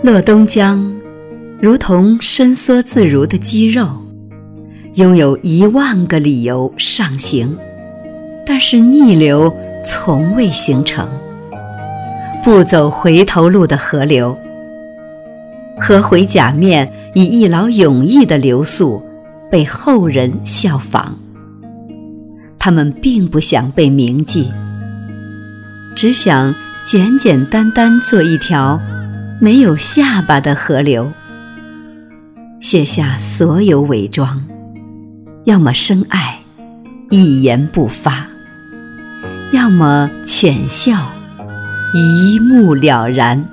乐东江如同伸缩自如的肌肉，拥有一万个理由上行，但是逆流从未形成。不走回头路的河流，河回甲面以一劳永逸的流速被后人效仿。他们并不想被铭记，只想简简单单做一条。没有下巴的河流，卸下所有伪装，要么深爱，一言不发；要么浅笑，一目了然。